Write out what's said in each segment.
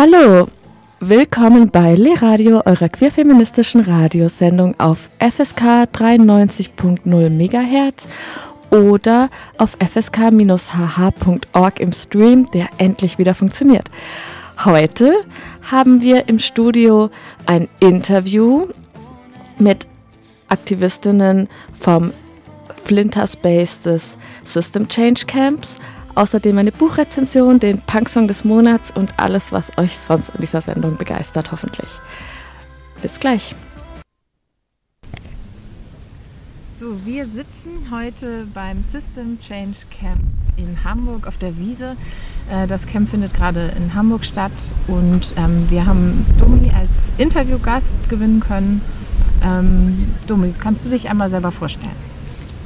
Hallo, willkommen bei Le Radio, eurer queerfeministischen Radiosendung auf FSK 93.0 MHz oder auf fsk-hh.org im Stream, der endlich wieder funktioniert. Heute haben wir im Studio ein Interview mit Aktivistinnen vom Flinter Space des System Change Camps Außerdem eine Buchrezension, den Punksong des Monats und alles, was euch sonst in dieser Sendung begeistert, hoffentlich. Bis gleich. So, wir sitzen heute beim System Change Camp in Hamburg auf der Wiese. Äh, das Camp findet gerade in Hamburg statt und ähm, wir haben Domi als Interviewgast gewinnen können. Ähm, Domi, kannst du dich einmal selber vorstellen?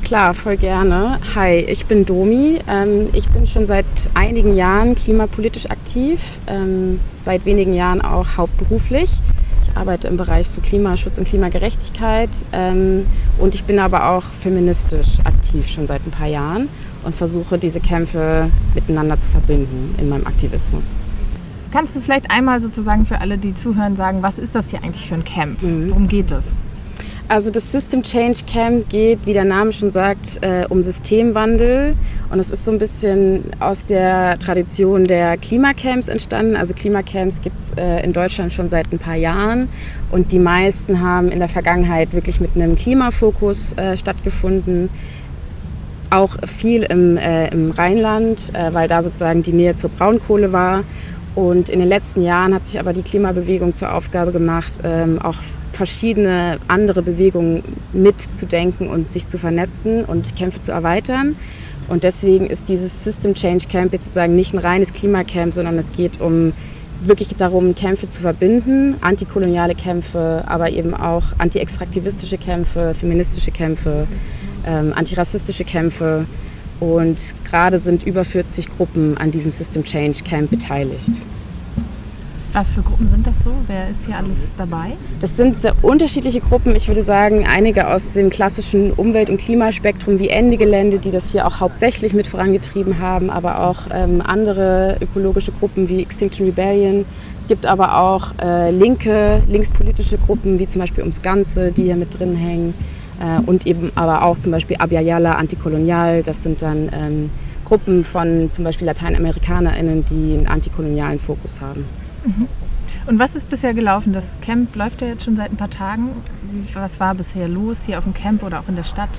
Klar, voll gerne. Hi, ich bin Domi. Ähm, ich bin schon seit einigen Jahren klimapolitisch aktiv, ähm, seit wenigen Jahren auch hauptberuflich. Ich arbeite im Bereich so Klimaschutz und Klimagerechtigkeit ähm, und ich bin aber auch feministisch aktiv schon seit ein paar Jahren und versuche diese Kämpfe miteinander zu verbinden in meinem Aktivismus. Kannst du vielleicht einmal sozusagen für alle, die zuhören, sagen, was ist das hier eigentlich für ein Camp? Mhm. Worum geht es? Also das System Change Camp geht, wie der Name schon sagt, äh, um Systemwandel. Und es ist so ein bisschen aus der Tradition der Klimacamps entstanden. Also Klimacamps gibt es äh, in Deutschland schon seit ein paar Jahren. Und die meisten haben in der Vergangenheit wirklich mit einem Klimafokus äh, stattgefunden. Auch viel im, im Rheinland, weil da sozusagen die Nähe zur Braunkohle war. Und in den letzten Jahren hat sich aber die Klimabewegung zur Aufgabe gemacht, ähm, auch verschiedene andere Bewegungen mitzudenken und sich zu vernetzen und Kämpfe zu erweitern. Und deswegen ist dieses System Change Camp jetzt sozusagen nicht ein reines Klimacamp, sondern es geht um wirklich darum, Kämpfe zu verbinden, antikoloniale Kämpfe, aber eben auch anti-extraktivistische Kämpfe, feministische Kämpfe, ähm, antirassistische Kämpfe. Und gerade sind über 40 Gruppen an diesem System Change Camp beteiligt. Was für Gruppen sind das so? Wer ist hier alles dabei? Das sind sehr unterschiedliche Gruppen. Ich würde sagen, einige aus dem klassischen Umwelt- und Klimaspektrum wie Ende Gelände, die das hier auch hauptsächlich mit vorangetrieben haben, aber auch ähm, andere ökologische Gruppen wie Extinction Rebellion. Es gibt aber auch äh, linke, linkspolitische Gruppen wie zum Beispiel Ums Ganze, die hier mit drin hängen. Äh, und eben aber auch zum Beispiel Abya Antikolonial. Das sind dann ähm, Gruppen von zum Beispiel LateinamerikanerInnen, die einen antikolonialen Fokus haben. Mhm. Und was ist bisher gelaufen? Das Camp läuft ja jetzt schon seit ein paar Tagen. Was war bisher los hier auf dem Camp oder auch in der Stadt?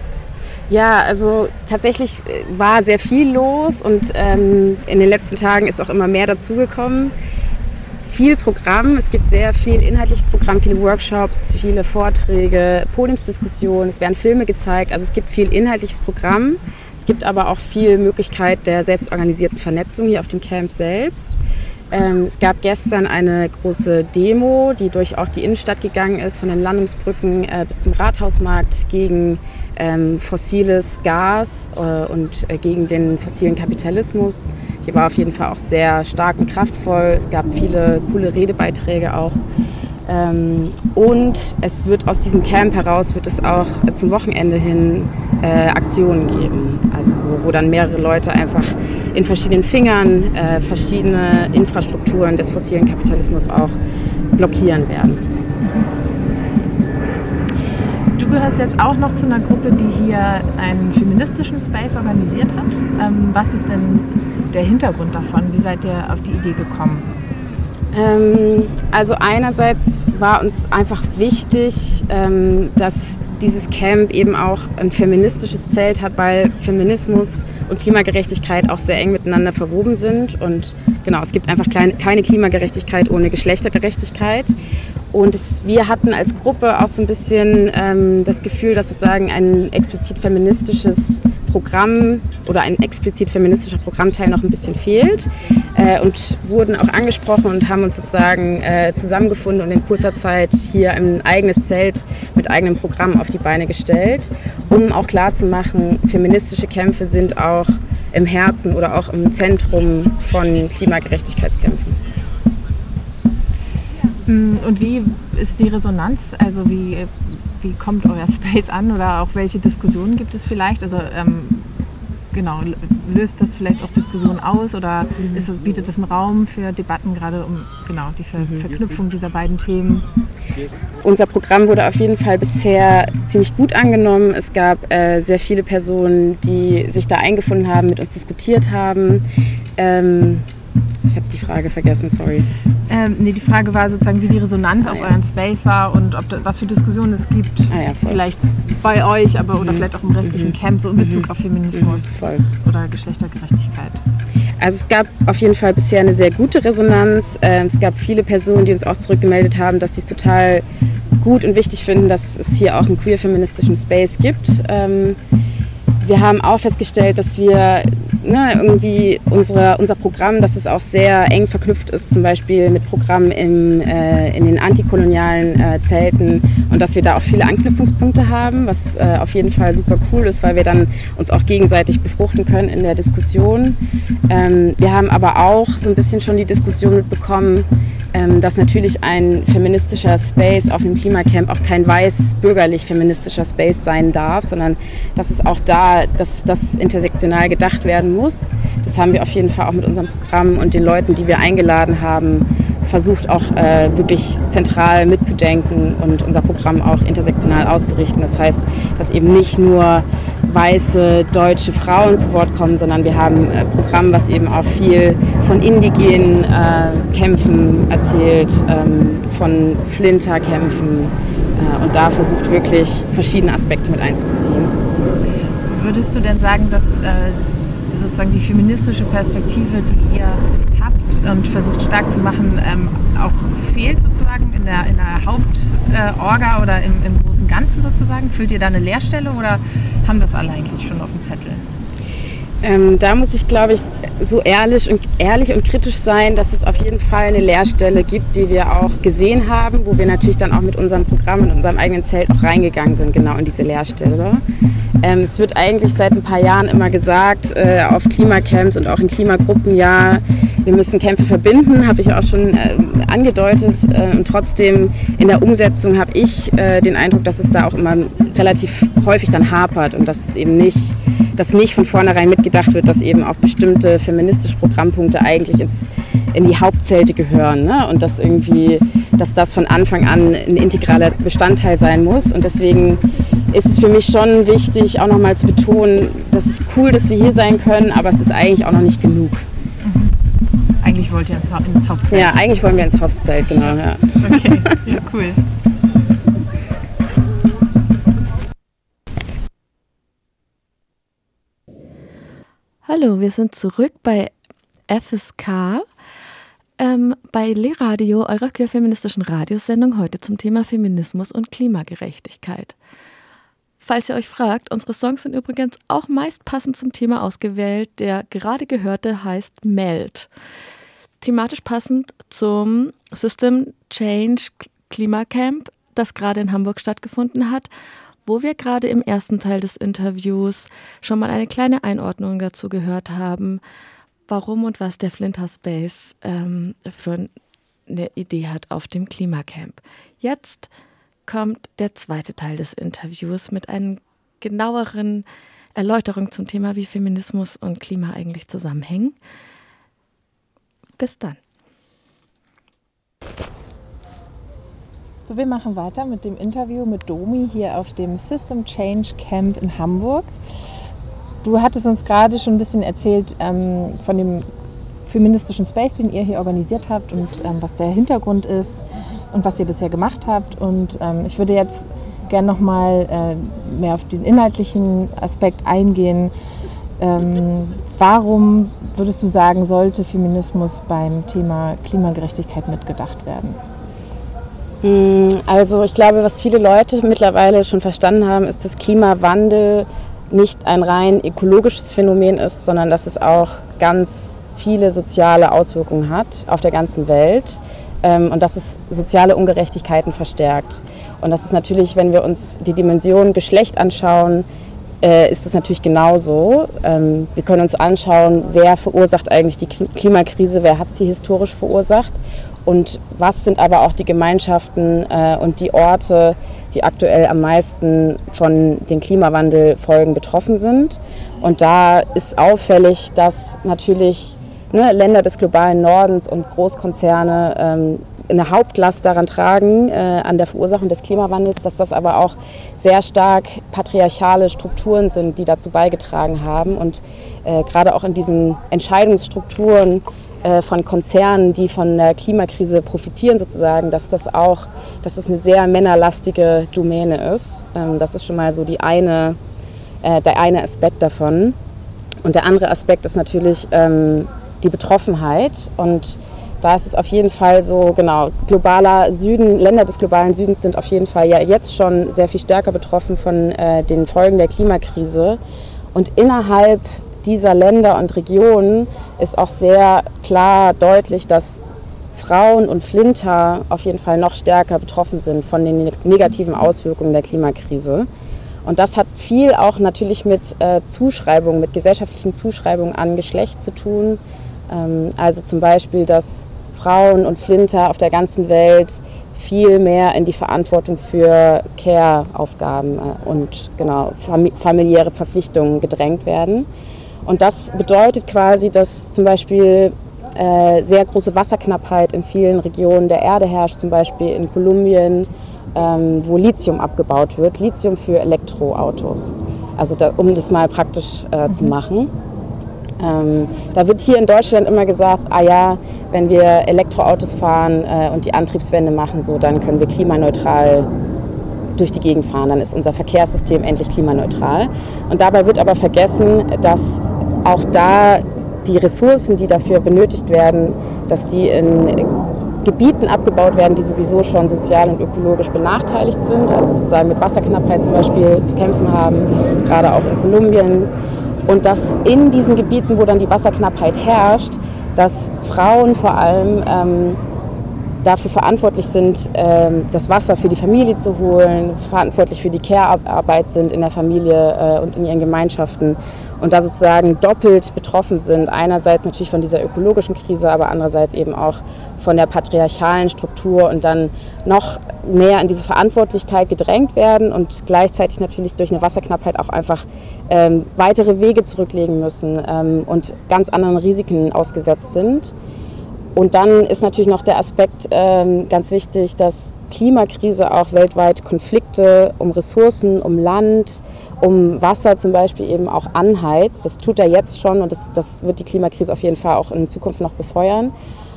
Ja, also tatsächlich äh, war sehr viel los und ähm, in den letzten Tagen ist auch immer mehr dazugekommen. Viel Programm, es gibt sehr viel inhaltliches Programm, viele Workshops, viele Vorträge, Podiumsdiskussionen, es werden Filme gezeigt, also es gibt viel inhaltliches Programm. Es gibt aber auch viel Möglichkeit der selbstorganisierten Vernetzung hier auf dem Camp selbst. Ähm, es gab gestern eine große Demo, die durch auch die Innenstadt gegangen ist, von den Landungsbrücken äh, bis zum Rathausmarkt gegen ähm, fossiles Gas äh, und äh, gegen den fossilen Kapitalismus. Die war auf jeden Fall auch sehr stark und kraftvoll. Es gab viele coole Redebeiträge auch. Ähm, und es wird aus diesem Camp heraus wird es auch zum Wochenende hin äh, Aktionen geben. Also so, wo dann mehrere Leute einfach in verschiedenen Fingern äh, verschiedene Infrastrukturen des fossilen Kapitalismus auch blockieren werden. Du gehörst jetzt auch noch zu einer Gruppe, die hier einen feministischen Space organisiert hat. Ähm, was ist denn der Hintergrund davon? Wie seid ihr auf die Idee gekommen? Ähm, also einerseits war uns einfach wichtig, ähm, dass dieses Camp eben auch ein feministisches Zelt hat, weil Feminismus und Klimagerechtigkeit auch sehr eng miteinander verwoben sind. Und genau, es gibt einfach kleine, keine Klimagerechtigkeit ohne Geschlechtergerechtigkeit. Und es, wir hatten als Gruppe auch so ein bisschen ähm, das Gefühl, dass sozusagen ein explizit feministisches Programm oder ein explizit feministischer Programmteil noch ein bisschen fehlt äh, und wurden auch angesprochen und haben uns sozusagen äh, zusammengefunden und in kurzer Zeit hier ein eigenes Zelt mit eigenem Programm auf die Beine gestellt, um auch klarzumachen, feministische Kämpfe sind auch im Herzen oder auch im Zentrum von Klimagerechtigkeitskämpfen. Mm, und wie ist die Resonanz? Also wie wie kommt euer Space an oder auch welche Diskussionen gibt es vielleicht? Also ähm, genau, löst das vielleicht auch Diskussionen aus oder mhm. ist, bietet es einen Raum für Debatten, gerade um genau die Ver mhm. Verknüpfung dieser beiden Themen? Unser Programm wurde auf jeden Fall bisher ziemlich gut angenommen. Es gab äh, sehr viele Personen, die sich da eingefunden haben, mit uns diskutiert haben. Ähm, ich habe die Frage vergessen, sorry. Ähm, nee, die Frage war sozusagen, wie die Resonanz ah, auf ja. euren Space war und ob da, was für Diskussionen es gibt. Ah, ja, vielleicht bei euch, aber oder mhm. vielleicht auch im restlichen mhm. Camp, so in Bezug mhm. auf Feminismus mhm, oder Geschlechtergerechtigkeit. Also es gab auf jeden Fall bisher eine sehr gute Resonanz. Ähm, es gab viele Personen, die uns auch zurückgemeldet haben, dass sie es total gut und wichtig finden, dass es hier auch einen queer-feministischen Space gibt. Wir haben auch festgestellt, dass wir ne, irgendwie unsere, unser Programm, dass es auch sehr eng verknüpft ist, zum Beispiel mit Programmen im, äh, in den antikolonialen äh, Zelten und dass wir da auch viele Anknüpfungspunkte haben, was äh, auf jeden Fall super cool ist, weil wir dann uns auch gegenseitig befruchten können in der Diskussion. Ähm, wir haben aber auch so ein bisschen schon die Diskussion mitbekommen, ähm, dass natürlich ein feministischer Space auf dem Klimacamp auch kein weiß bürgerlich feministischer Space sein darf, sondern dass es auch da, dass das intersektional gedacht werden muss. Das haben wir auf jeden Fall auch mit unserem Programm und den Leuten, die wir eingeladen haben, versucht auch äh, wirklich zentral mitzudenken und unser Programm auch intersektional auszurichten. Das heißt, dass eben nicht nur weiße deutsche Frauen zu Wort kommen, sondern wir haben ein Programm, was eben auch viel von indigenen äh, Kämpfen erzählt, ähm, von Flinterkämpfen äh, und da versucht wirklich verschiedene Aspekte mit einzubeziehen. Würdest du denn sagen, dass äh, sozusagen die feministische Perspektive, die ihr und versucht stark zu machen, ähm, auch fehlt sozusagen in der, in der Hauptorga oder im, im großen Ganzen sozusagen? Füllt ihr da eine Leerstelle oder haben das alle eigentlich schon auf dem Zettel? Ähm, da muss ich, glaube ich, so ehrlich und, ehrlich und kritisch sein, dass es auf jeden Fall eine Lehrstelle gibt, die wir auch gesehen haben, wo wir natürlich dann auch mit unserem Programm und unserem eigenen Zelt auch reingegangen sind, genau in diese Lehrstelle. Ähm, es wird eigentlich seit ein paar Jahren immer gesagt, äh, auf Klimacamps und auch in Klimagruppen, ja, wir müssen Kämpfe verbinden, habe ich auch schon äh, angedeutet. Äh, und trotzdem in der Umsetzung habe ich äh, den Eindruck, dass es da auch immer relativ häufig dann hapert und dass es eben nicht, dass nicht von vornherein mitgedacht wird, dass eben auch bestimmte feministische Programmpunkte eigentlich ins, in die Hauptzelte gehören ne? und dass irgendwie, dass das von Anfang an ein integraler Bestandteil sein muss. Und deswegen ist es für mich schon wichtig, auch nochmal zu betonen, das ist cool, dass wir hier sein können, aber es ist eigentlich auch noch nicht genug. Mhm. Eigentlich wollt ihr ins, ha ins Hauptzelt? Ja, eigentlich wollen wir ins Hauptzelt, genau. Ja. Okay, ja, cool. Hallo, wir sind zurück bei FSK, ähm, bei Lehradio, eurer queerfeministischen Radiosendung, heute zum Thema Feminismus und Klimagerechtigkeit. Falls ihr euch fragt, unsere Songs sind übrigens auch meist passend zum Thema ausgewählt. Der gerade gehörte heißt Meld. Thematisch passend zum System Change Klimacamp, das gerade in Hamburg stattgefunden hat, wo wir gerade im ersten Teil des Interviews schon mal eine kleine Einordnung dazu gehört haben, warum und was der Flinter Space ähm, für eine Idee hat auf dem Klimacamp. Jetzt kommt der zweite Teil des Interviews mit einer genaueren Erläuterung zum Thema, wie Feminismus und Klima eigentlich zusammenhängen. Bis dann. So, wir machen weiter mit dem Interview mit Domi hier auf dem System Change Camp in Hamburg. Du hattest uns gerade schon ein bisschen erzählt ähm, von dem feministischen Space, den ihr hier organisiert habt und ähm, was der Hintergrund ist und was ihr bisher gemacht habt. Und ähm, ich würde jetzt gerne noch mal äh, mehr auf den inhaltlichen Aspekt eingehen. Ähm, warum würdest du sagen, sollte Feminismus beim Thema Klimagerechtigkeit mitgedacht werden? Hm, also ich glaube, was viele Leute mittlerweile schon verstanden haben, ist, dass Klimawandel nicht ein rein ökologisches Phänomen ist, sondern dass es auch ganz viele soziale Auswirkungen hat auf der ganzen Welt und dass es soziale Ungerechtigkeiten verstärkt. Und das ist natürlich, wenn wir uns die Dimension Geschlecht anschauen, äh, ist das natürlich genauso. Ähm, wir können uns anschauen, wer verursacht eigentlich die Klimakrise, wer hat sie historisch verursacht und was sind aber auch die Gemeinschaften äh, und die Orte, die aktuell am meisten von den Klimawandelfolgen betroffen sind. Und da ist auffällig, dass natürlich ne, Länder des globalen Nordens und Großkonzerne ähm, eine Hauptlast daran tragen, äh, an der Verursachung des Klimawandels, dass das aber auch sehr stark patriarchale Strukturen sind, die dazu beigetragen haben. Und äh, gerade auch in diesen Entscheidungsstrukturen äh, von Konzernen, die von der Klimakrise profitieren sozusagen, dass das auch, dass das eine sehr männerlastige Domäne ist. Ähm, das ist schon mal so die eine, äh, der eine Aspekt davon. Und der andere Aspekt ist natürlich ähm, die Betroffenheit und da ist es auf jeden Fall so, genau, globaler Süden, Länder des globalen Südens sind auf jeden Fall ja jetzt schon sehr viel stärker betroffen von äh, den Folgen der Klimakrise. Und innerhalb dieser Länder und Regionen ist auch sehr klar deutlich, dass Frauen und Flinter auf jeden Fall noch stärker betroffen sind von den negativen Auswirkungen der Klimakrise. Und das hat viel auch natürlich mit äh, Zuschreibungen, mit gesellschaftlichen Zuschreibungen an Geschlecht zu tun. Ähm, also zum Beispiel, dass Frauen und Flinter auf der ganzen Welt viel mehr in die Verantwortung für Care-Aufgaben äh, und genau, familiäre Verpflichtungen gedrängt werden. Und das bedeutet quasi, dass zum Beispiel äh, sehr große Wasserknappheit in vielen Regionen der Erde herrscht, zum Beispiel in Kolumbien, ähm, wo Lithium abgebaut wird, Lithium für Elektroautos. Also da, um das mal praktisch äh, mhm. zu machen. Ähm, da wird hier in Deutschland immer gesagt, ah ja, wenn wir Elektroautos fahren äh, und die Antriebswende machen, so dann können wir klimaneutral durch die Gegend fahren, dann ist unser Verkehrssystem endlich klimaneutral. Und dabei wird aber vergessen, dass auch da die Ressourcen, die dafür benötigt werden, dass die in Gebieten abgebaut werden, die sowieso schon sozial und ökologisch benachteiligt sind, also sozusagen mit Wasserknappheit zum Beispiel zu kämpfen haben, gerade auch in Kolumbien und dass in diesen Gebieten, wo dann die Wasserknappheit herrscht, dass Frauen vor allem ähm, dafür verantwortlich sind, ähm, das Wasser für die Familie zu holen, verantwortlich für die Care-Arbeit sind in der Familie äh, und in ihren Gemeinschaften und da sozusagen doppelt betroffen sind. Einerseits natürlich von dieser ökologischen Krise, aber andererseits eben auch von der patriarchalen Struktur und dann noch mehr in diese Verantwortlichkeit gedrängt werden und gleichzeitig natürlich durch eine Wasserknappheit auch einfach ähm, weitere Wege zurücklegen müssen ähm, und ganz anderen Risiken ausgesetzt sind. Und dann ist natürlich noch der Aspekt ähm, ganz wichtig, dass Klimakrise auch weltweit Konflikte um Ressourcen, um Land, um Wasser zum Beispiel eben auch anheizt. Das tut er jetzt schon und das, das wird die Klimakrise auf jeden Fall auch in Zukunft noch befeuern.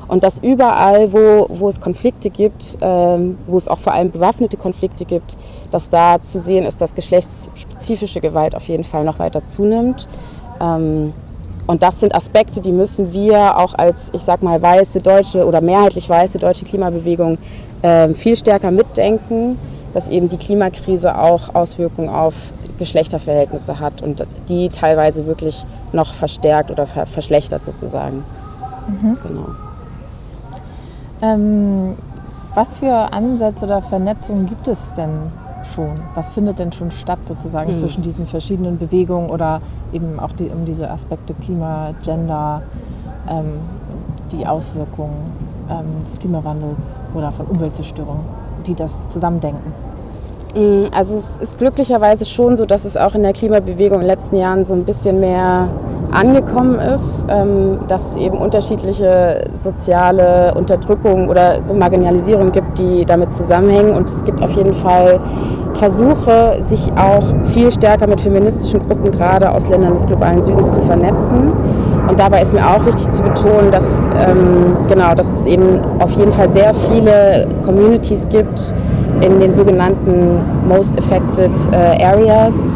Und dass überall, wo, wo es Konflikte gibt, ähm, wo es auch vor allem bewaffnete Konflikte gibt, dass da zu sehen ist, dass geschlechtsspezifische Gewalt auf jeden Fall noch weiter zunimmt. Ähm, und das sind Aspekte, die müssen wir auch als, ich sag mal, weiße deutsche oder mehrheitlich weiße deutsche Klimabewegung äh, viel stärker mitdenken, dass eben die Klimakrise auch Auswirkungen auf Geschlechterverhältnisse hat und die teilweise wirklich noch verstärkt oder ver verschlechtert sozusagen. Mhm. Genau. Ähm, was für Ansätze oder Vernetzungen gibt es denn schon? Was findet denn schon statt sozusagen mhm. zwischen diesen verschiedenen Bewegungen oder eben auch die, um diese Aspekte Klima, Gender, ähm, die Auswirkungen ähm, des Klimawandels oder von Umweltzerstörung, die das zusammendenken? Mm, also es ist glücklicherweise schon so, dass es auch in der Klimabewegung in den letzten Jahren so ein bisschen mehr angekommen ist, ähm, dass es eben unterschiedliche soziale Unterdrückung oder Marginalisierung gibt, die damit zusammenhängen. Und es gibt auf jeden Fall Versuche, sich auch viel stärker mit feministischen Gruppen gerade aus Ländern des globalen Südens zu vernetzen. Und dabei ist mir auch wichtig zu betonen, dass, ähm, genau, dass es eben auf jeden Fall sehr viele Communities gibt in den sogenannten Most Affected äh, Areas.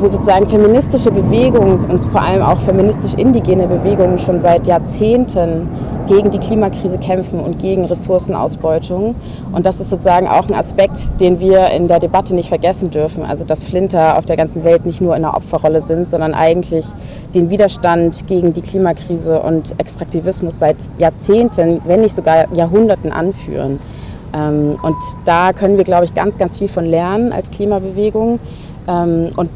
Wo sozusagen feministische Bewegungen und vor allem auch feministisch indigene Bewegungen schon seit Jahrzehnten gegen die Klimakrise kämpfen und gegen Ressourcenausbeutung. Und das ist sozusagen auch ein Aspekt, den wir in der Debatte nicht vergessen dürfen. Also dass Flinter auf der ganzen Welt nicht nur in der Opferrolle sind, sondern eigentlich den Widerstand gegen die Klimakrise und Extraktivismus seit Jahrzehnten, wenn nicht sogar Jahrhunderten anführen. Ähm, und da können wir, glaube ich, ganz, ganz viel von lernen als Klimabewegung. Ähm, und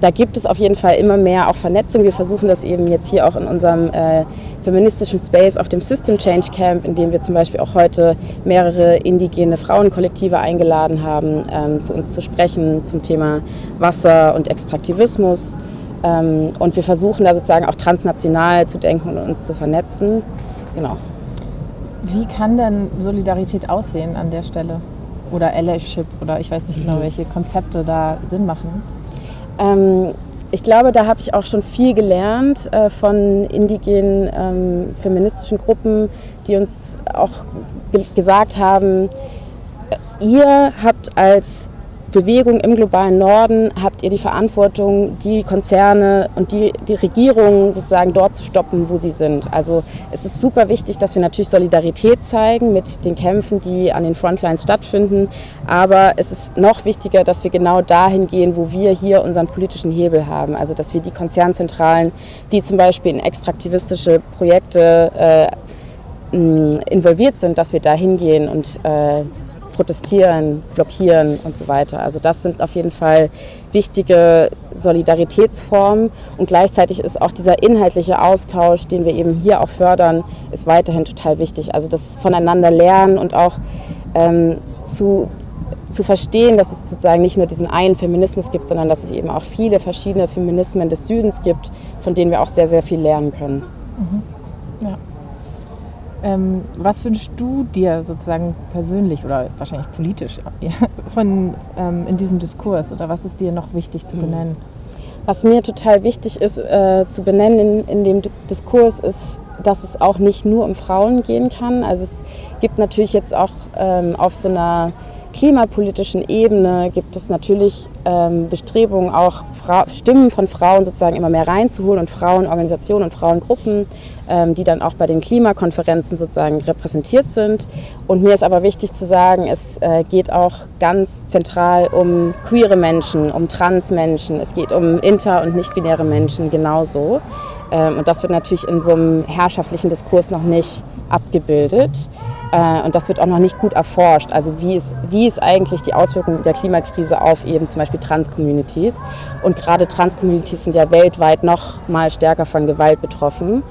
da gibt es auf jeden Fall immer mehr auch Vernetzung. Wir versuchen das eben jetzt hier auch in unserem äh, feministischen Space auf dem System Change Camp, in dem wir zum Beispiel auch heute mehrere indigene Frauenkollektive eingeladen haben, ähm, zu uns zu sprechen zum Thema Wasser und Extraktivismus. Ähm, und wir versuchen da sozusagen auch transnational zu denken und uns zu vernetzen. Genau. Wie kann denn Solidarität aussehen an der Stelle? Oder Allyship oder ich weiß nicht genau, welche Konzepte da Sinn machen? Ähm, ich glaube, da habe ich auch schon viel gelernt äh, von indigenen ähm, feministischen Gruppen, die uns auch gesagt haben, äh, ihr habt als Bewegung im globalen Norden habt ihr die Verantwortung, die Konzerne und die, die Regierungen sozusagen dort zu stoppen, wo sie sind. Also es ist super wichtig, dass wir natürlich Solidarität zeigen mit den Kämpfen, die an den Frontlines stattfinden. Aber es ist noch wichtiger, dass wir genau dahin gehen, wo wir hier unseren politischen Hebel haben. Also dass wir die Konzernzentralen, die zum Beispiel in extraktivistische Projekte äh, involviert sind, dass wir da hingehen und äh, protestieren, blockieren und so weiter. Also das sind auf jeden Fall wichtige Solidaritätsformen und gleichzeitig ist auch dieser inhaltliche Austausch, den wir eben hier auch fördern, ist weiterhin total wichtig. Also das voneinander lernen und auch ähm, zu zu verstehen, dass es sozusagen nicht nur diesen einen Feminismus gibt, sondern dass es eben auch viele verschiedene Feminismen des Südens gibt, von denen wir auch sehr, sehr viel lernen können. Mhm. Ja. Ähm, was wünschst du dir sozusagen persönlich oder wahrscheinlich politisch von, ähm, in diesem Diskurs oder was ist dir noch wichtig zu hm. benennen? Was mir total wichtig ist äh, zu benennen in, in dem Diskurs ist, dass es auch nicht nur um Frauen gehen kann. Also es gibt natürlich jetzt auch ähm, auf so einer klimapolitischen Ebene gibt es natürlich ähm, Bestrebungen, auch Fra Stimmen von Frauen sozusagen immer mehr reinzuholen und Frauenorganisationen und Frauengruppen ähm, die dann auch bei den Klimakonferenzen sozusagen repräsentiert sind. Und mir ist aber wichtig zu sagen, es äh, geht auch ganz zentral um queere Menschen, um Transmenschen, es geht um inter- und nicht-binäre Menschen genauso. Ähm, und das wird natürlich in so einem herrschaftlichen Diskurs noch nicht abgebildet. Äh, und das wird auch noch nicht gut erforscht. Also wie ist, wie ist eigentlich die Auswirkung der Klimakrise auf eben zum Beispiel Trans-Communities? Und gerade Trans-Communities sind ja weltweit noch mal stärker von Gewalt betroffen.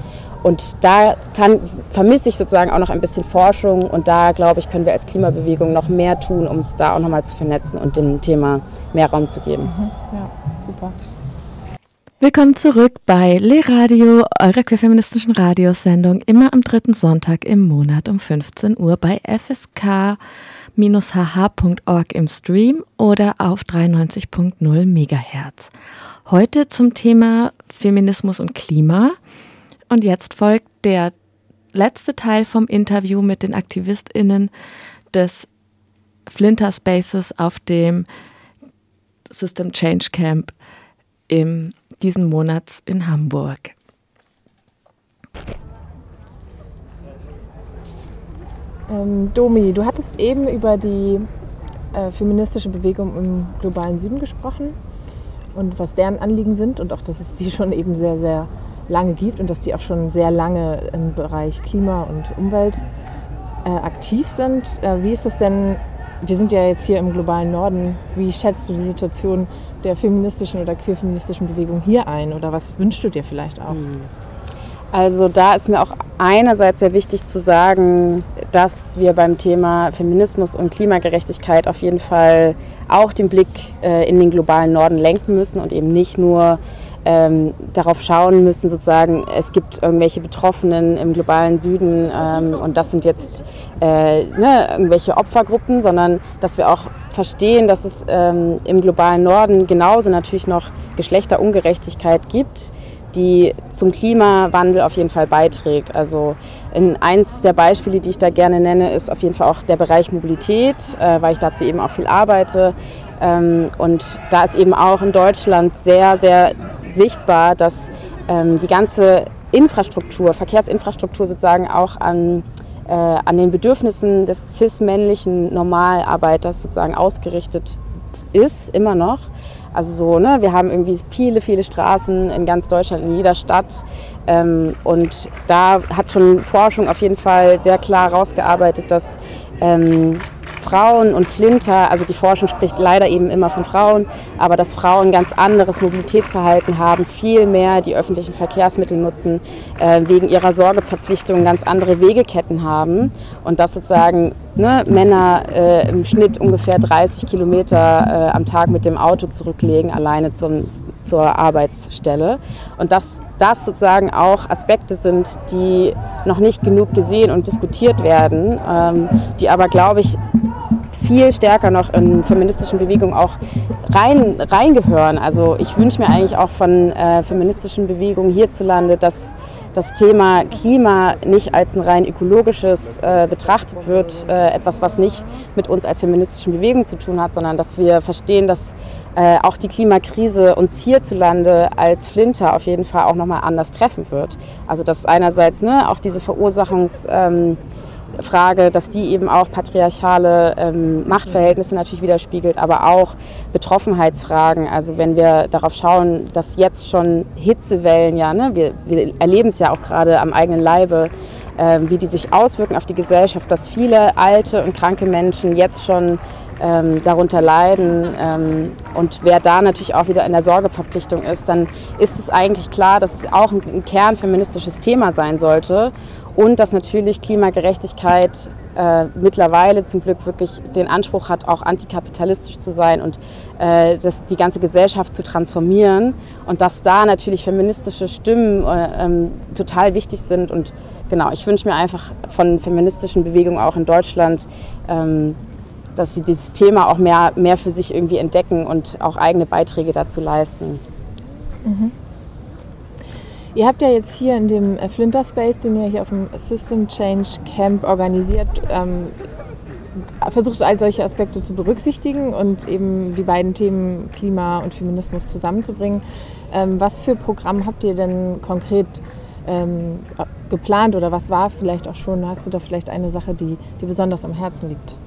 Und da kann, vermisse ich sozusagen auch noch ein bisschen Forschung und da, glaube ich, können wir als Klimabewegung noch mehr tun, um uns da auch nochmal zu vernetzen und dem Thema mehr Raum zu geben. Mhm. Ja, super. Willkommen zurück bei Le Radio, eurer queerfeministischen Radiosendung, immer am dritten Sonntag im Monat um 15 Uhr bei fsk-hh.org im Stream oder auf 93.0 Megahertz. Heute zum Thema Feminismus und Klima. Und jetzt folgt der letzte Teil vom Interview mit den AktivistInnen des Flinter Spaces auf dem System Change Camp im diesen Monats in Hamburg. Ähm, Domi, du hattest eben über die äh, feministische Bewegung im globalen Süden gesprochen und was deren Anliegen sind und auch, dass es die schon eben sehr, sehr lange gibt und dass die auch schon sehr lange im Bereich Klima und Umwelt äh, aktiv sind. Äh, wie ist das denn? Wir sind ja jetzt hier im globalen Norden. Wie schätzt du die Situation der feministischen oder queerfeministischen Bewegung hier ein? Oder was wünschst du dir vielleicht auch? Hm. Also da ist mir auch einerseits sehr wichtig zu sagen, dass wir beim Thema Feminismus und Klimagerechtigkeit auf jeden Fall auch den Blick äh, in den globalen Norden lenken müssen und eben nicht nur ähm, darauf schauen müssen, sozusagen, es gibt irgendwelche Betroffenen im globalen Süden ähm, und das sind jetzt äh, ne, irgendwelche Opfergruppen, sondern dass wir auch verstehen, dass es ähm, im globalen Norden genauso natürlich noch Geschlechterungerechtigkeit gibt, die zum Klimawandel auf jeden Fall beiträgt. Also in eins der Beispiele, die ich da gerne nenne, ist auf jeden Fall auch der Bereich Mobilität, äh, weil ich dazu eben auch viel arbeite. Ähm, und da ist eben auch in Deutschland sehr, sehr sichtbar, dass ähm, die ganze Infrastruktur, Verkehrsinfrastruktur sozusagen auch an, äh, an den Bedürfnissen des cis-männlichen Normalarbeiters sozusagen ausgerichtet ist, immer noch. Also so, ne, wir haben irgendwie viele, viele Straßen in ganz Deutschland, in jeder Stadt. Ähm, und da hat schon Forschung auf jeden Fall sehr klar herausgearbeitet, dass ähm, Frauen und Flinter, also die Forschung spricht leider eben immer von Frauen, aber dass Frauen ganz anderes Mobilitätsverhalten haben, viel mehr die öffentlichen Verkehrsmittel nutzen, äh, wegen ihrer Sorgeverpflichtungen ganz andere Wegeketten haben und dass sozusagen ne, Männer äh, im Schnitt ungefähr 30 Kilometer äh, am Tag mit dem Auto zurücklegen, alleine zum zur Arbeitsstelle. Und dass das sozusagen auch Aspekte sind, die noch nicht genug gesehen und diskutiert werden, ähm, die aber, glaube ich, viel stärker noch in feministischen Bewegungen auch rein, reingehören. Also ich wünsche mir eigentlich auch von äh, feministischen Bewegungen hierzulande, dass das Thema Klima nicht als ein rein ökologisches äh, betrachtet wird, äh, etwas, was nicht mit uns als feministischen Bewegungen zu tun hat, sondern dass wir verstehen, dass äh, auch die Klimakrise uns hierzulande als Flinter auf jeden Fall auch nochmal anders treffen wird. Also dass einerseits ne, auch diese Verursachungs... Ähm, Frage, dass die eben auch patriarchale ähm, Machtverhältnisse natürlich widerspiegelt, aber auch Betroffenheitsfragen. Also wenn wir darauf schauen, dass jetzt schon Hitzewellen, ja, ne, wir, wir erleben es ja auch gerade am eigenen Leibe, äh, wie die sich auswirken auf die Gesellschaft, dass viele alte und kranke Menschen jetzt schon ähm, darunter leiden. Ähm, und wer da natürlich auch wieder in der Sorgeverpflichtung ist, dann ist es eigentlich klar, dass es auch ein, ein kernfeministisches Thema sein sollte und dass natürlich Klimagerechtigkeit äh, mittlerweile zum Glück wirklich den Anspruch hat, auch antikapitalistisch zu sein und äh, das, die ganze Gesellschaft zu transformieren und dass da natürlich feministische Stimmen äh, ähm, total wichtig sind und genau, ich wünsche mir einfach von feministischen Bewegungen auch in Deutschland, ähm, dass sie dieses Thema auch mehr, mehr für sich irgendwie entdecken und auch eigene Beiträge dazu leisten. Mhm. Ihr habt ja jetzt hier in dem äh, Flinter Space, den ihr hier auf dem System Change Camp organisiert, ähm, versucht all solche Aspekte zu berücksichtigen und eben die beiden Themen Klima und Feminismus zusammenzubringen. Ähm, was für Programm habt ihr denn konkret ähm, geplant oder was war vielleicht auch schon? Hast du da vielleicht eine Sache, die dir besonders am Herzen liegt?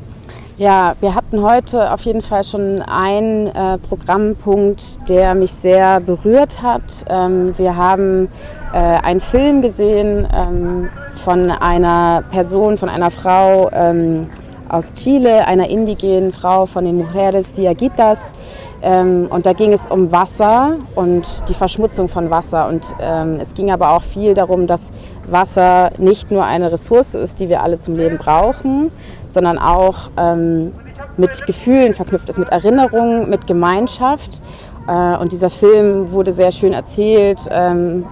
Ja, wir hatten heute auf jeden Fall schon einen äh, Programmpunkt, der mich sehr berührt hat. Ähm, wir haben äh, einen Film gesehen ähm, von einer Person, von einer Frau ähm, aus Chile, einer indigenen Frau von den Mujeres Diaguitas. Ähm, und da ging es um Wasser und die Verschmutzung von Wasser. Und ähm, es ging aber auch viel darum, dass Wasser nicht nur eine Ressource ist, die wir alle zum Leben brauchen, sondern auch ähm, mit Gefühlen verknüpft ist, mit Erinnerungen, mit Gemeinschaft. Äh, und dieser Film wurde sehr schön erzählt.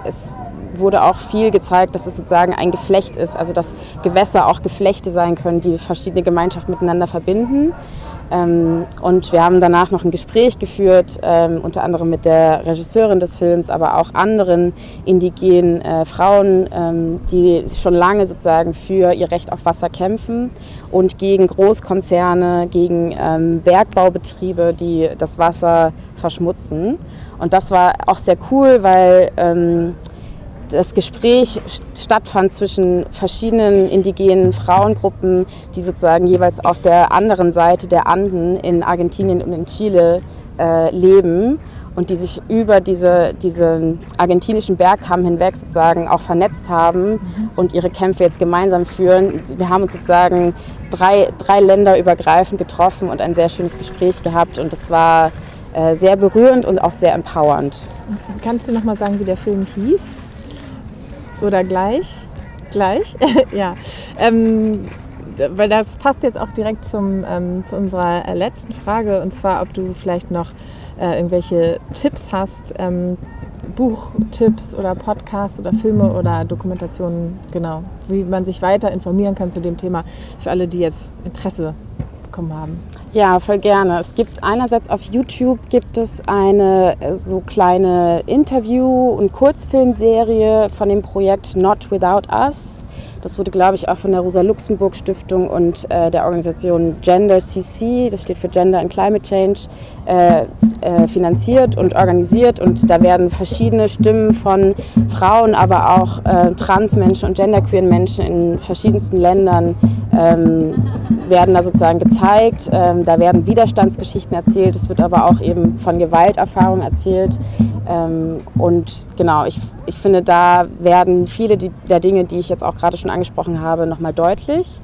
Es wurde auch viel gezeigt, dass es sozusagen ein Geflecht ist, also dass Gewässer auch Geflechte sein können, die verschiedene Gemeinschaften miteinander verbinden. Ähm, und wir haben danach noch ein Gespräch geführt, ähm, unter anderem mit der Regisseurin des Films, aber auch anderen indigenen äh, Frauen, ähm, die schon lange sozusagen für ihr Recht auf Wasser kämpfen und gegen Großkonzerne, gegen ähm, Bergbaubetriebe, die das Wasser verschmutzen. Und das war auch sehr cool, weil ähm, das Gespräch stattfand zwischen verschiedenen indigenen Frauengruppen, die sozusagen jeweils auf der anderen Seite der Anden in Argentinien und in Chile äh, leben und die sich über diese, diese argentinischen Bergkamm hinweg sozusagen auch vernetzt haben und ihre Kämpfe jetzt gemeinsam führen. Wir haben uns sozusagen drei, drei Länder übergreifend getroffen und ein sehr schönes Gespräch gehabt und es war äh, sehr berührend und auch sehr empowernd. Kannst du noch mal sagen, wie der Film hieß? Oder gleich? Gleich? ja. Ähm, weil das passt jetzt auch direkt zum, ähm, zu unserer äh, letzten Frage und zwar, ob du vielleicht noch äh, irgendwelche Tipps hast, ähm, Buchtipps oder Podcasts oder Filme oder Dokumentationen, genau, wie man sich weiter informieren kann zu dem Thema für alle, die jetzt Interesse bekommen haben. Ja, voll gerne. Es gibt einerseits auf YouTube gibt es eine äh, so kleine Interview- und Kurzfilmserie von dem Projekt Not Without Us. Das wurde, glaube ich, auch von der Rosa-Luxemburg-Stiftung und äh, der Organisation Gender CC, das steht für Gender and Climate Change, äh, äh, finanziert und organisiert. Und da werden verschiedene Stimmen von Frauen, aber auch äh, Transmenschen und genderqueeren Menschen in verschiedensten Ländern ähm, werden da sozusagen gezeigt. Ähm, da werden Widerstandsgeschichten erzählt. Es wird aber auch eben von Gewalterfahrungen erzählt. Ähm, und genau, ich, ich finde, da werden viele der Dinge, die ich jetzt auch gerade schon angesprochen habe, nochmal deutlich.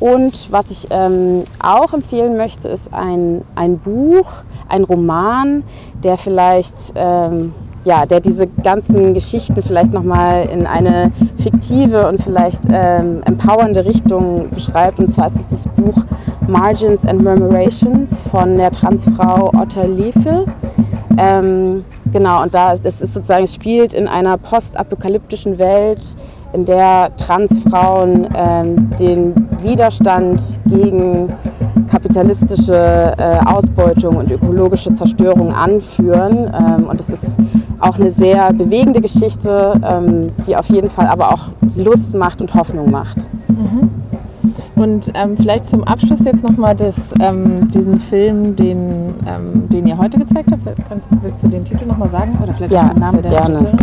Und was ich ähm, auch empfehlen möchte, ist ein, ein Buch, ein Roman, der vielleicht ähm, ja, der diese ganzen Geschichten vielleicht nochmal in eine fiktive und vielleicht ähm, empowernde Richtung beschreibt. Und zwar ist es das Buch Margins and Murmurations von der Transfrau Otter Lefe. Ähm, genau, und da das ist sozusagen, es spielt in einer postapokalyptischen Welt, in der Transfrauen ähm, den Widerstand gegen kapitalistische äh, Ausbeutung und ökologische Zerstörung anführen. Ähm, und es ist auch eine sehr bewegende Geschichte, ähm, die auf jeden Fall aber auch Lust macht und Hoffnung macht. Mhm. Und ähm, vielleicht zum Abschluss jetzt nochmal ähm, diesen Film, den, ähm, den ihr heute gezeigt habt. Willst du den Titel nochmal sagen? Oder vielleicht ja, den Namen der gerne. Regisseurin?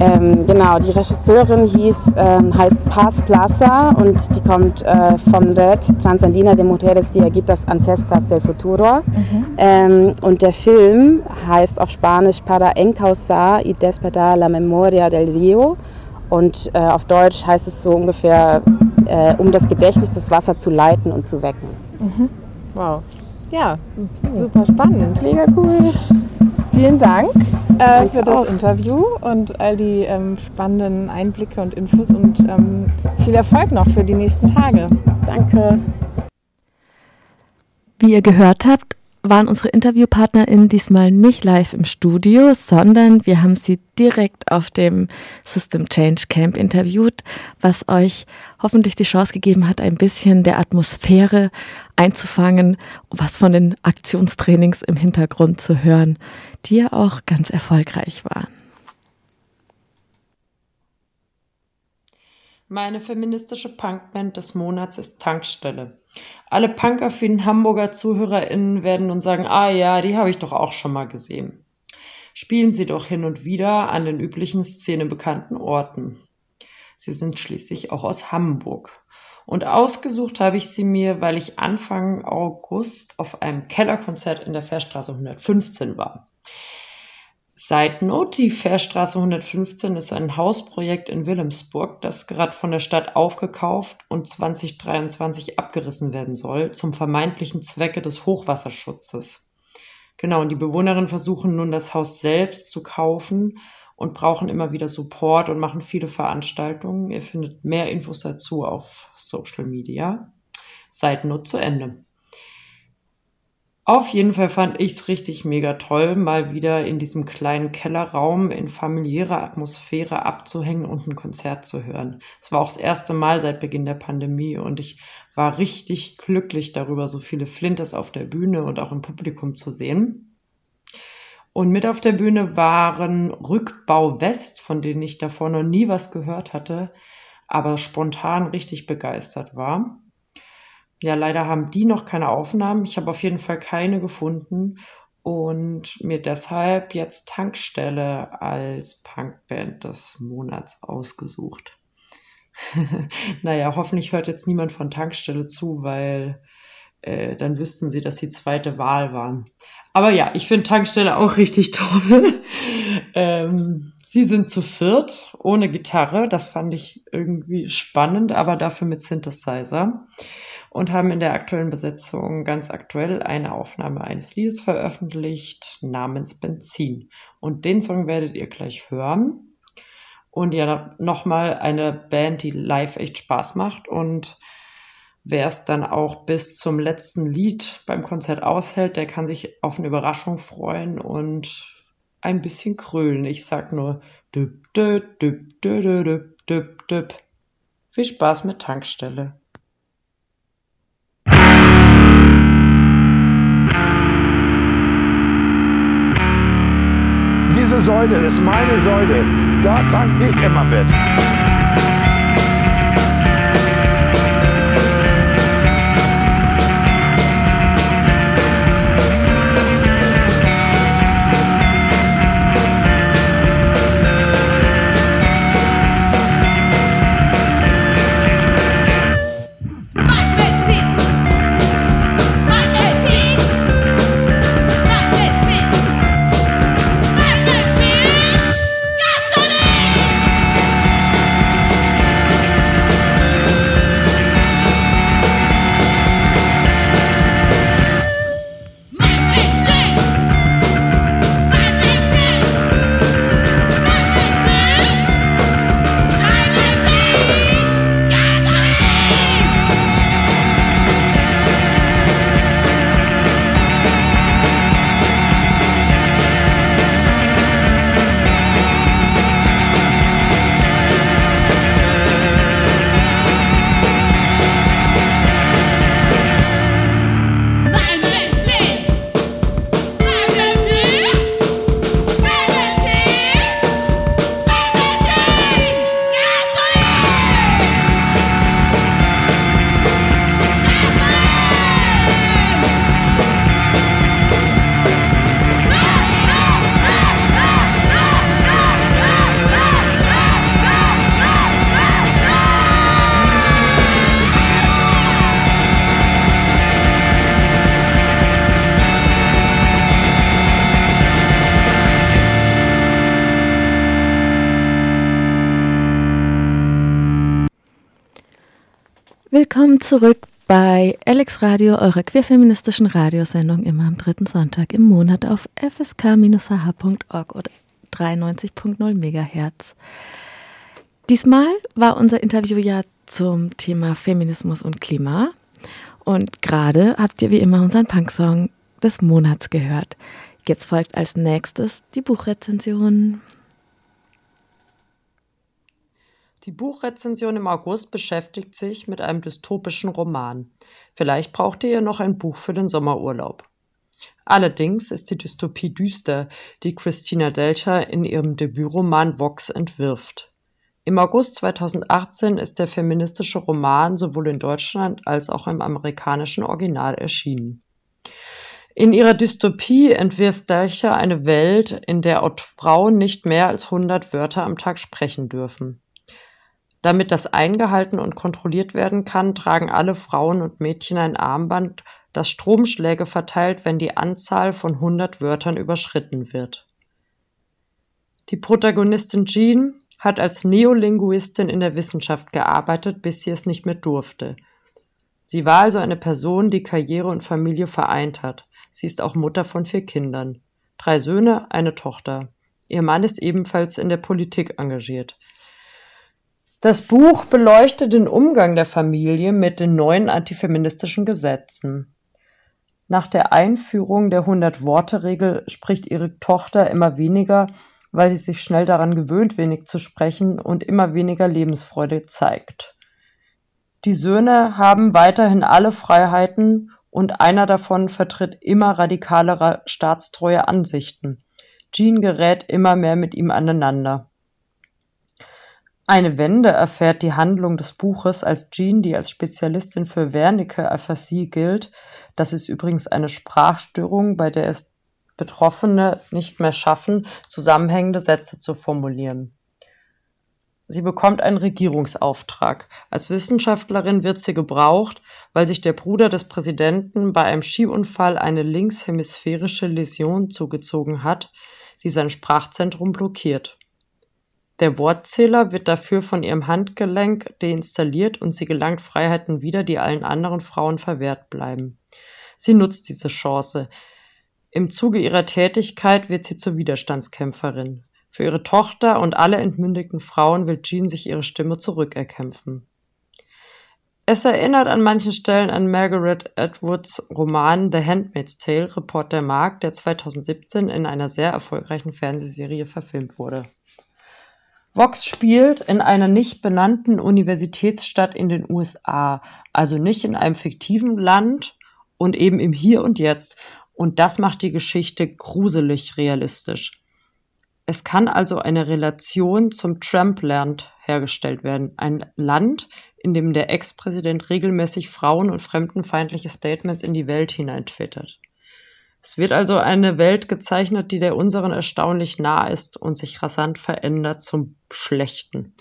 Ähm, genau, die Regisseurin hieß, ähm, heißt Paz Plaza und die kommt äh, vom Red Transandina de Mujeres Diagitas Ancestras del Futuro. Mhm. Ähm, und der Film heißt auf Spanisch Para encausar y despertar la memoria del Rio. Und äh, auf Deutsch heißt es so ungefähr, äh, um das Gedächtnis des Wassers zu leiten und zu wecken. Mhm. Wow. Ja, super spannend. Mega cool. Vielen Dank äh, für das auch. Interview und all die ähm, spannenden Einblicke und Infos und ähm, viel Erfolg noch für die nächsten Tage. Danke. Wie ihr gehört habt, waren unsere InterviewpartnerInnen diesmal nicht live im Studio, sondern wir haben sie direkt auf dem System Change Camp interviewt, was euch hoffentlich die Chance gegeben hat, ein bisschen der Atmosphäre einzufangen, was von den Aktionstrainings im Hintergrund zu hören, die ja auch ganz erfolgreich waren. Meine feministische Punkband des Monats ist Tankstelle. Alle punkaffinen Hamburger ZuhörerInnen werden nun sagen, ah ja, die habe ich doch auch schon mal gesehen. Spielen sie doch hin und wieder an den üblichen szenebekannten Orten. Sie sind schließlich auch aus Hamburg. Und ausgesucht habe ich sie mir, weil ich Anfang August auf einem Kellerkonzert in der Fährstraße 115 war. Side Note, die Fährstraße 115 ist ein Hausprojekt in Wilhelmsburg, das gerade von der Stadt aufgekauft und 2023 abgerissen werden soll, zum vermeintlichen Zwecke des Hochwasserschutzes. Genau, und die Bewohnerinnen versuchen nun das Haus selbst zu kaufen und brauchen immer wieder Support und machen viele Veranstaltungen. Ihr findet mehr Infos dazu auf Social Media. Side Note zu Ende. Auf jeden Fall fand ich es richtig mega toll, mal wieder in diesem kleinen Kellerraum in familiärer Atmosphäre abzuhängen und ein Konzert zu hören. Es war auch das erste Mal seit Beginn der Pandemie und ich war richtig glücklich darüber, so viele Flintes auf der Bühne und auch im Publikum zu sehen. Und mit auf der Bühne waren Rückbau West, von denen ich davor noch nie was gehört hatte, aber spontan richtig begeistert war. Ja, leider haben die noch keine Aufnahmen. Ich habe auf jeden Fall keine gefunden und mir deshalb jetzt Tankstelle als Punkband des Monats ausgesucht. naja, hoffentlich hört jetzt niemand von Tankstelle zu, weil äh, dann wüssten sie, dass sie zweite Wahl waren. Aber ja, ich finde Tankstelle auch richtig toll. ähm, sie sind zu viert, ohne Gitarre. Das fand ich irgendwie spannend, aber dafür mit Synthesizer und haben in der aktuellen Besetzung ganz aktuell eine Aufnahme eines Liedes veröffentlicht namens Benzin. Und den Song werdet ihr gleich hören. Und ja, nochmal eine Band, die live echt Spaß macht und wer es dann auch bis zum letzten Lied beim Konzert aushält, der kann sich auf eine Überraschung freuen und ein bisschen krölen. Ich sag nur düb, düb, düb, düb, düb, düb, düb. Viel Spaß mit Tankstelle. Säule ist meine Säule. Da tank ich immer mit. Willkommen zurück bei Alex Radio, eurer queerfeministischen Radiosendung, immer am dritten Sonntag im Monat auf fsk-h.org oder 93.0 Megahertz. Diesmal war unser Interview ja zum Thema Feminismus und Klima. Und gerade habt ihr wie immer unseren Punksong des Monats gehört. Jetzt folgt als nächstes die Buchrezension. Die Buchrezension im August beschäftigt sich mit einem dystopischen Roman. Vielleicht braucht ihr ja noch ein Buch für den Sommerurlaub. Allerdings ist die Dystopie düster, die Christina Delcher in ihrem Debütroman Vox entwirft. Im August 2018 ist der feministische Roman sowohl in Deutschland als auch im amerikanischen Original erschienen. In ihrer Dystopie entwirft Delcher eine Welt, in der Frauen nicht mehr als 100 Wörter am Tag sprechen dürfen. Damit das eingehalten und kontrolliert werden kann, tragen alle Frauen und Mädchen ein Armband, das Stromschläge verteilt, wenn die Anzahl von 100 Wörtern überschritten wird. Die Protagonistin Jean hat als Neolinguistin in der Wissenschaft gearbeitet, bis sie es nicht mehr durfte. Sie war also eine Person, die Karriere und Familie vereint hat. Sie ist auch Mutter von vier Kindern. Drei Söhne, eine Tochter. Ihr Mann ist ebenfalls in der Politik engagiert. Das Buch beleuchtet den Umgang der Familie mit den neuen antifeministischen Gesetzen. Nach der Einführung der 100-Worte-Regel spricht ihre Tochter immer weniger, weil sie sich schnell daran gewöhnt, wenig zu sprechen und immer weniger Lebensfreude zeigt. Die Söhne haben weiterhin alle Freiheiten und einer davon vertritt immer radikalere staatstreue Ansichten. Jean gerät immer mehr mit ihm aneinander. Eine Wende erfährt die Handlung des Buches, als Jean, die als Spezialistin für Wernicke-Aphasie gilt, das ist übrigens eine Sprachstörung, bei der es Betroffene nicht mehr schaffen, zusammenhängende Sätze zu formulieren. Sie bekommt einen Regierungsauftrag. Als Wissenschaftlerin wird sie gebraucht, weil sich der Bruder des Präsidenten bei einem Skiunfall eine linkshemisphärische Läsion zugezogen hat, die sein Sprachzentrum blockiert. Der Wortzähler wird dafür von ihrem Handgelenk deinstalliert und sie gelangt Freiheiten wieder, die allen anderen Frauen verwehrt bleiben. Sie nutzt diese Chance. Im Zuge ihrer Tätigkeit wird sie zur Widerstandskämpferin. Für ihre Tochter und alle entmündigten Frauen will Jean sich ihre Stimme zurückerkämpfen. Es erinnert an manchen Stellen an Margaret Atwoods Roman The Handmaid's Tale, Report der Mark, der 2017 in einer sehr erfolgreichen Fernsehserie verfilmt wurde. Vox spielt in einer nicht benannten Universitätsstadt in den USA, also nicht in einem fiktiven Land und eben im Hier und Jetzt. Und das macht die Geschichte gruselig realistisch. Es kann also eine Relation zum Trump-Land hergestellt werden. Ein Land, in dem der Ex-Präsident regelmäßig Frauen- und fremdenfeindliche Statements in die Welt hineintwittert. Es wird also eine Welt gezeichnet, die der unseren erstaunlich nah ist und sich rasant verändert zum Schlechten.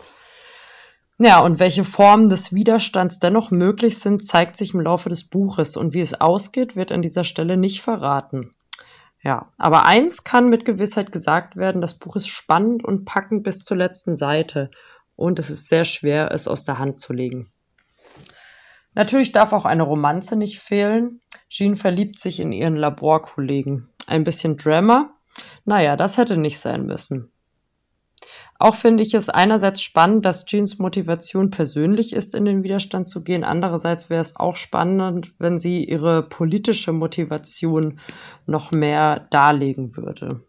Ja, und welche Formen des Widerstands dennoch möglich sind, zeigt sich im Laufe des Buches und wie es ausgeht, wird an dieser Stelle nicht verraten. Ja, aber eins kann mit Gewissheit gesagt werden, das Buch ist spannend und packend bis zur letzten Seite und es ist sehr schwer, es aus der Hand zu legen. Natürlich darf auch eine Romanze nicht fehlen. Jean verliebt sich in ihren Laborkollegen. Ein bisschen Drama? Naja, das hätte nicht sein müssen. Auch finde ich es einerseits spannend, dass Jeans Motivation persönlich ist, in den Widerstand zu gehen. Andererseits wäre es auch spannend, wenn sie ihre politische Motivation noch mehr darlegen würde.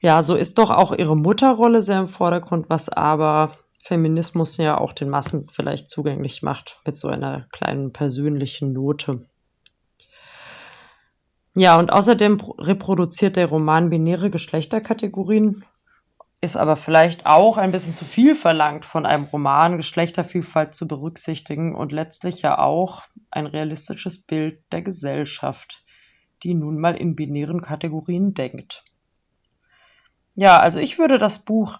Ja, so ist doch auch ihre Mutterrolle sehr im Vordergrund, was aber Feminismus ja auch den Massen vielleicht zugänglich macht mit so einer kleinen persönlichen Note. Ja, und außerdem reproduziert der Roman binäre Geschlechterkategorien, ist aber vielleicht auch ein bisschen zu viel verlangt von einem Roman, Geschlechtervielfalt zu berücksichtigen und letztlich ja auch ein realistisches Bild der Gesellschaft, die nun mal in binären Kategorien denkt. Ja, also ich würde das Buch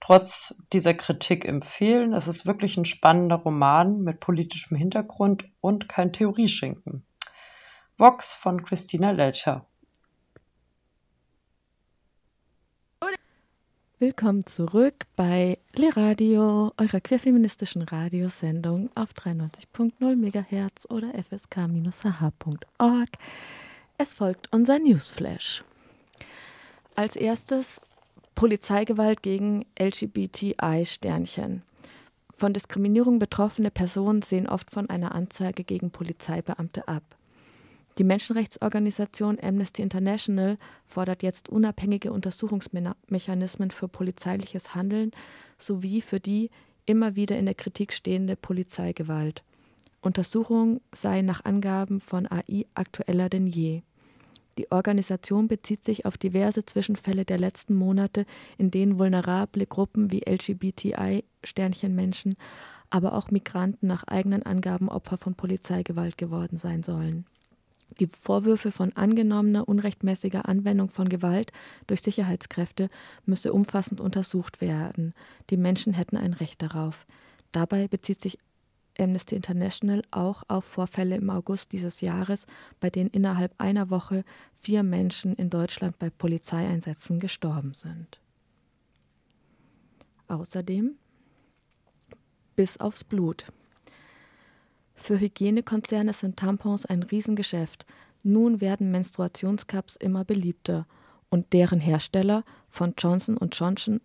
trotz dieser Kritik empfehlen. Es ist wirklich ein spannender Roman mit politischem Hintergrund und kein Theorieschinken. Vox von Christina Lelcher. Willkommen zurück bei Le Radio, eurer queerfeministischen Radiosendung auf 93.0 MHz oder fsk-hh.org. Es folgt unser Newsflash. Als erstes Polizeigewalt gegen LGBTI-Sternchen. Von Diskriminierung betroffene Personen sehen oft von einer Anzeige gegen Polizeibeamte ab. Die Menschenrechtsorganisation Amnesty International fordert jetzt unabhängige Untersuchungsmechanismen für polizeiliches Handeln sowie für die immer wieder in der Kritik stehende Polizeigewalt. Untersuchung sei nach Angaben von AI aktueller denn je. Die Organisation bezieht sich auf diverse Zwischenfälle der letzten Monate, in denen vulnerable Gruppen wie LGBTI-Sternchenmenschen, aber auch Migranten nach eigenen Angaben Opfer von Polizeigewalt geworden sein sollen. Die Vorwürfe von angenommener unrechtmäßiger Anwendung von Gewalt durch Sicherheitskräfte müsse umfassend untersucht werden. Die Menschen hätten ein Recht darauf. Dabei bezieht sich Amnesty International auch auf Vorfälle im August dieses Jahres, bei denen innerhalb einer Woche vier Menschen in Deutschland bei Polizeieinsätzen gestorben sind. Außerdem bis aufs Blut. Für Hygienekonzerne sind Tampons ein Riesengeschäft. Nun werden Menstruationscups immer beliebter und deren Hersteller von Johnson Johnson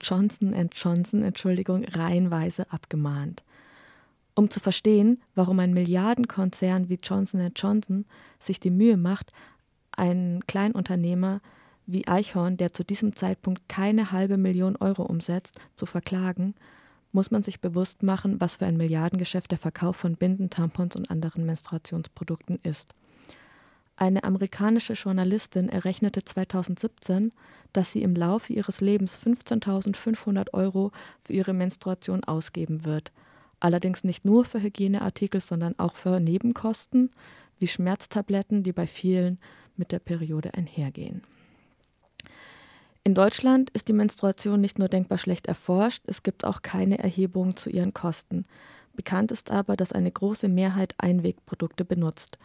Johnson Johnson Entschuldigung, reihenweise abgemahnt. Um zu verstehen, warum ein Milliardenkonzern wie Johnson Johnson sich die Mühe macht, einen Kleinunternehmer wie Eichhorn, der zu diesem Zeitpunkt keine halbe Million Euro umsetzt, zu verklagen, muss man sich bewusst machen, was für ein Milliardengeschäft der Verkauf von Binden, Tampons und anderen Menstruationsprodukten ist. Eine amerikanische Journalistin errechnete 2017, dass sie im Laufe ihres Lebens 15.500 Euro für ihre Menstruation ausgeben wird. Allerdings nicht nur für Hygieneartikel, sondern auch für Nebenkosten wie Schmerztabletten, die bei vielen mit der Periode einhergehen. In Deutschland ist die Menstruation nicht nur denkbar schlecht erforscht, es gibt auch keine Erhebungen zu ihren Kosten. Bekannt ist aber, dass eine große Mehrheit Einwegprodukte benutzt.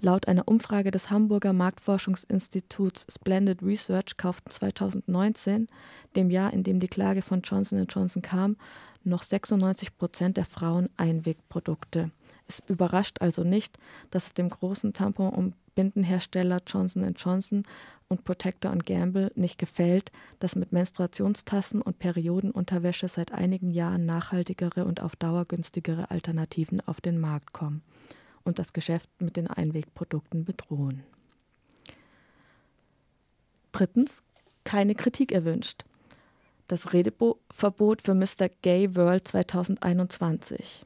Laut einer Umfrage des Hamburger Marktforschungsinstituts Splendid Research kauften 2019, dem Jahr, in dem die Klage von Johnson Johnson kam, noch 96 Prozent der Frauen Einwegprodukte. Es überrascht also nicht, dass es dem großen Tampon- und Bindenhersteller Johnson Johnson und Protector Gamble nicht gefällt, dass mit Menstruationstassen und Periodenunterwäsche seit einigen Jahren nachhaltigere und auf Dauer günstigere Alternativen auf den Markt kommen und das Geschäft mit den Einwegprodukten bedrohen. Drittens, keine Kritik erwünscht. Das Redeverbot für Mr. Gay World 2021.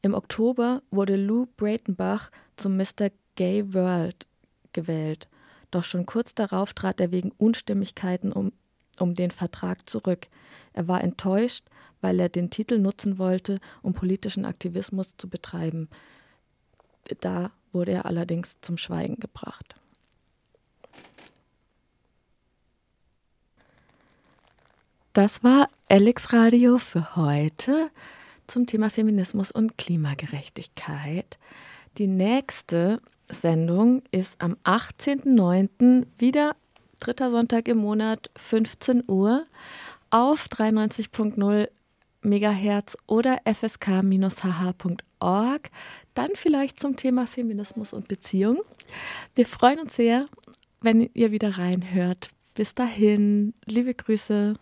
Im Oktober wurde Lou Breitenbach zum Mr. Gay World gewählt. Doch schon kurz darauf trat er wegen Unstimmigkeiten um, um den Vertrag zurück. Er war enttäuscht, weil er den Titel nutzen wollte, um politischen Aktivismus zu betreiben. Da wurde er allerdings zum Schweigen gebracht. Das war Alex Radio für heute zum Thema Feminismus und Klimagerechtigkeit. Die nächste Sendung ist am 18.09. wieder dritter Sonntag im Monat, 15 Uhr auf 93.0 Megahertz oder fsk-hh.org. Dann vielleicht zum Thema Feminismus und Beziehung. Wir freuen uns sehr, wenn ihr wieder reinhört. Bis dahin, liebe Grüße.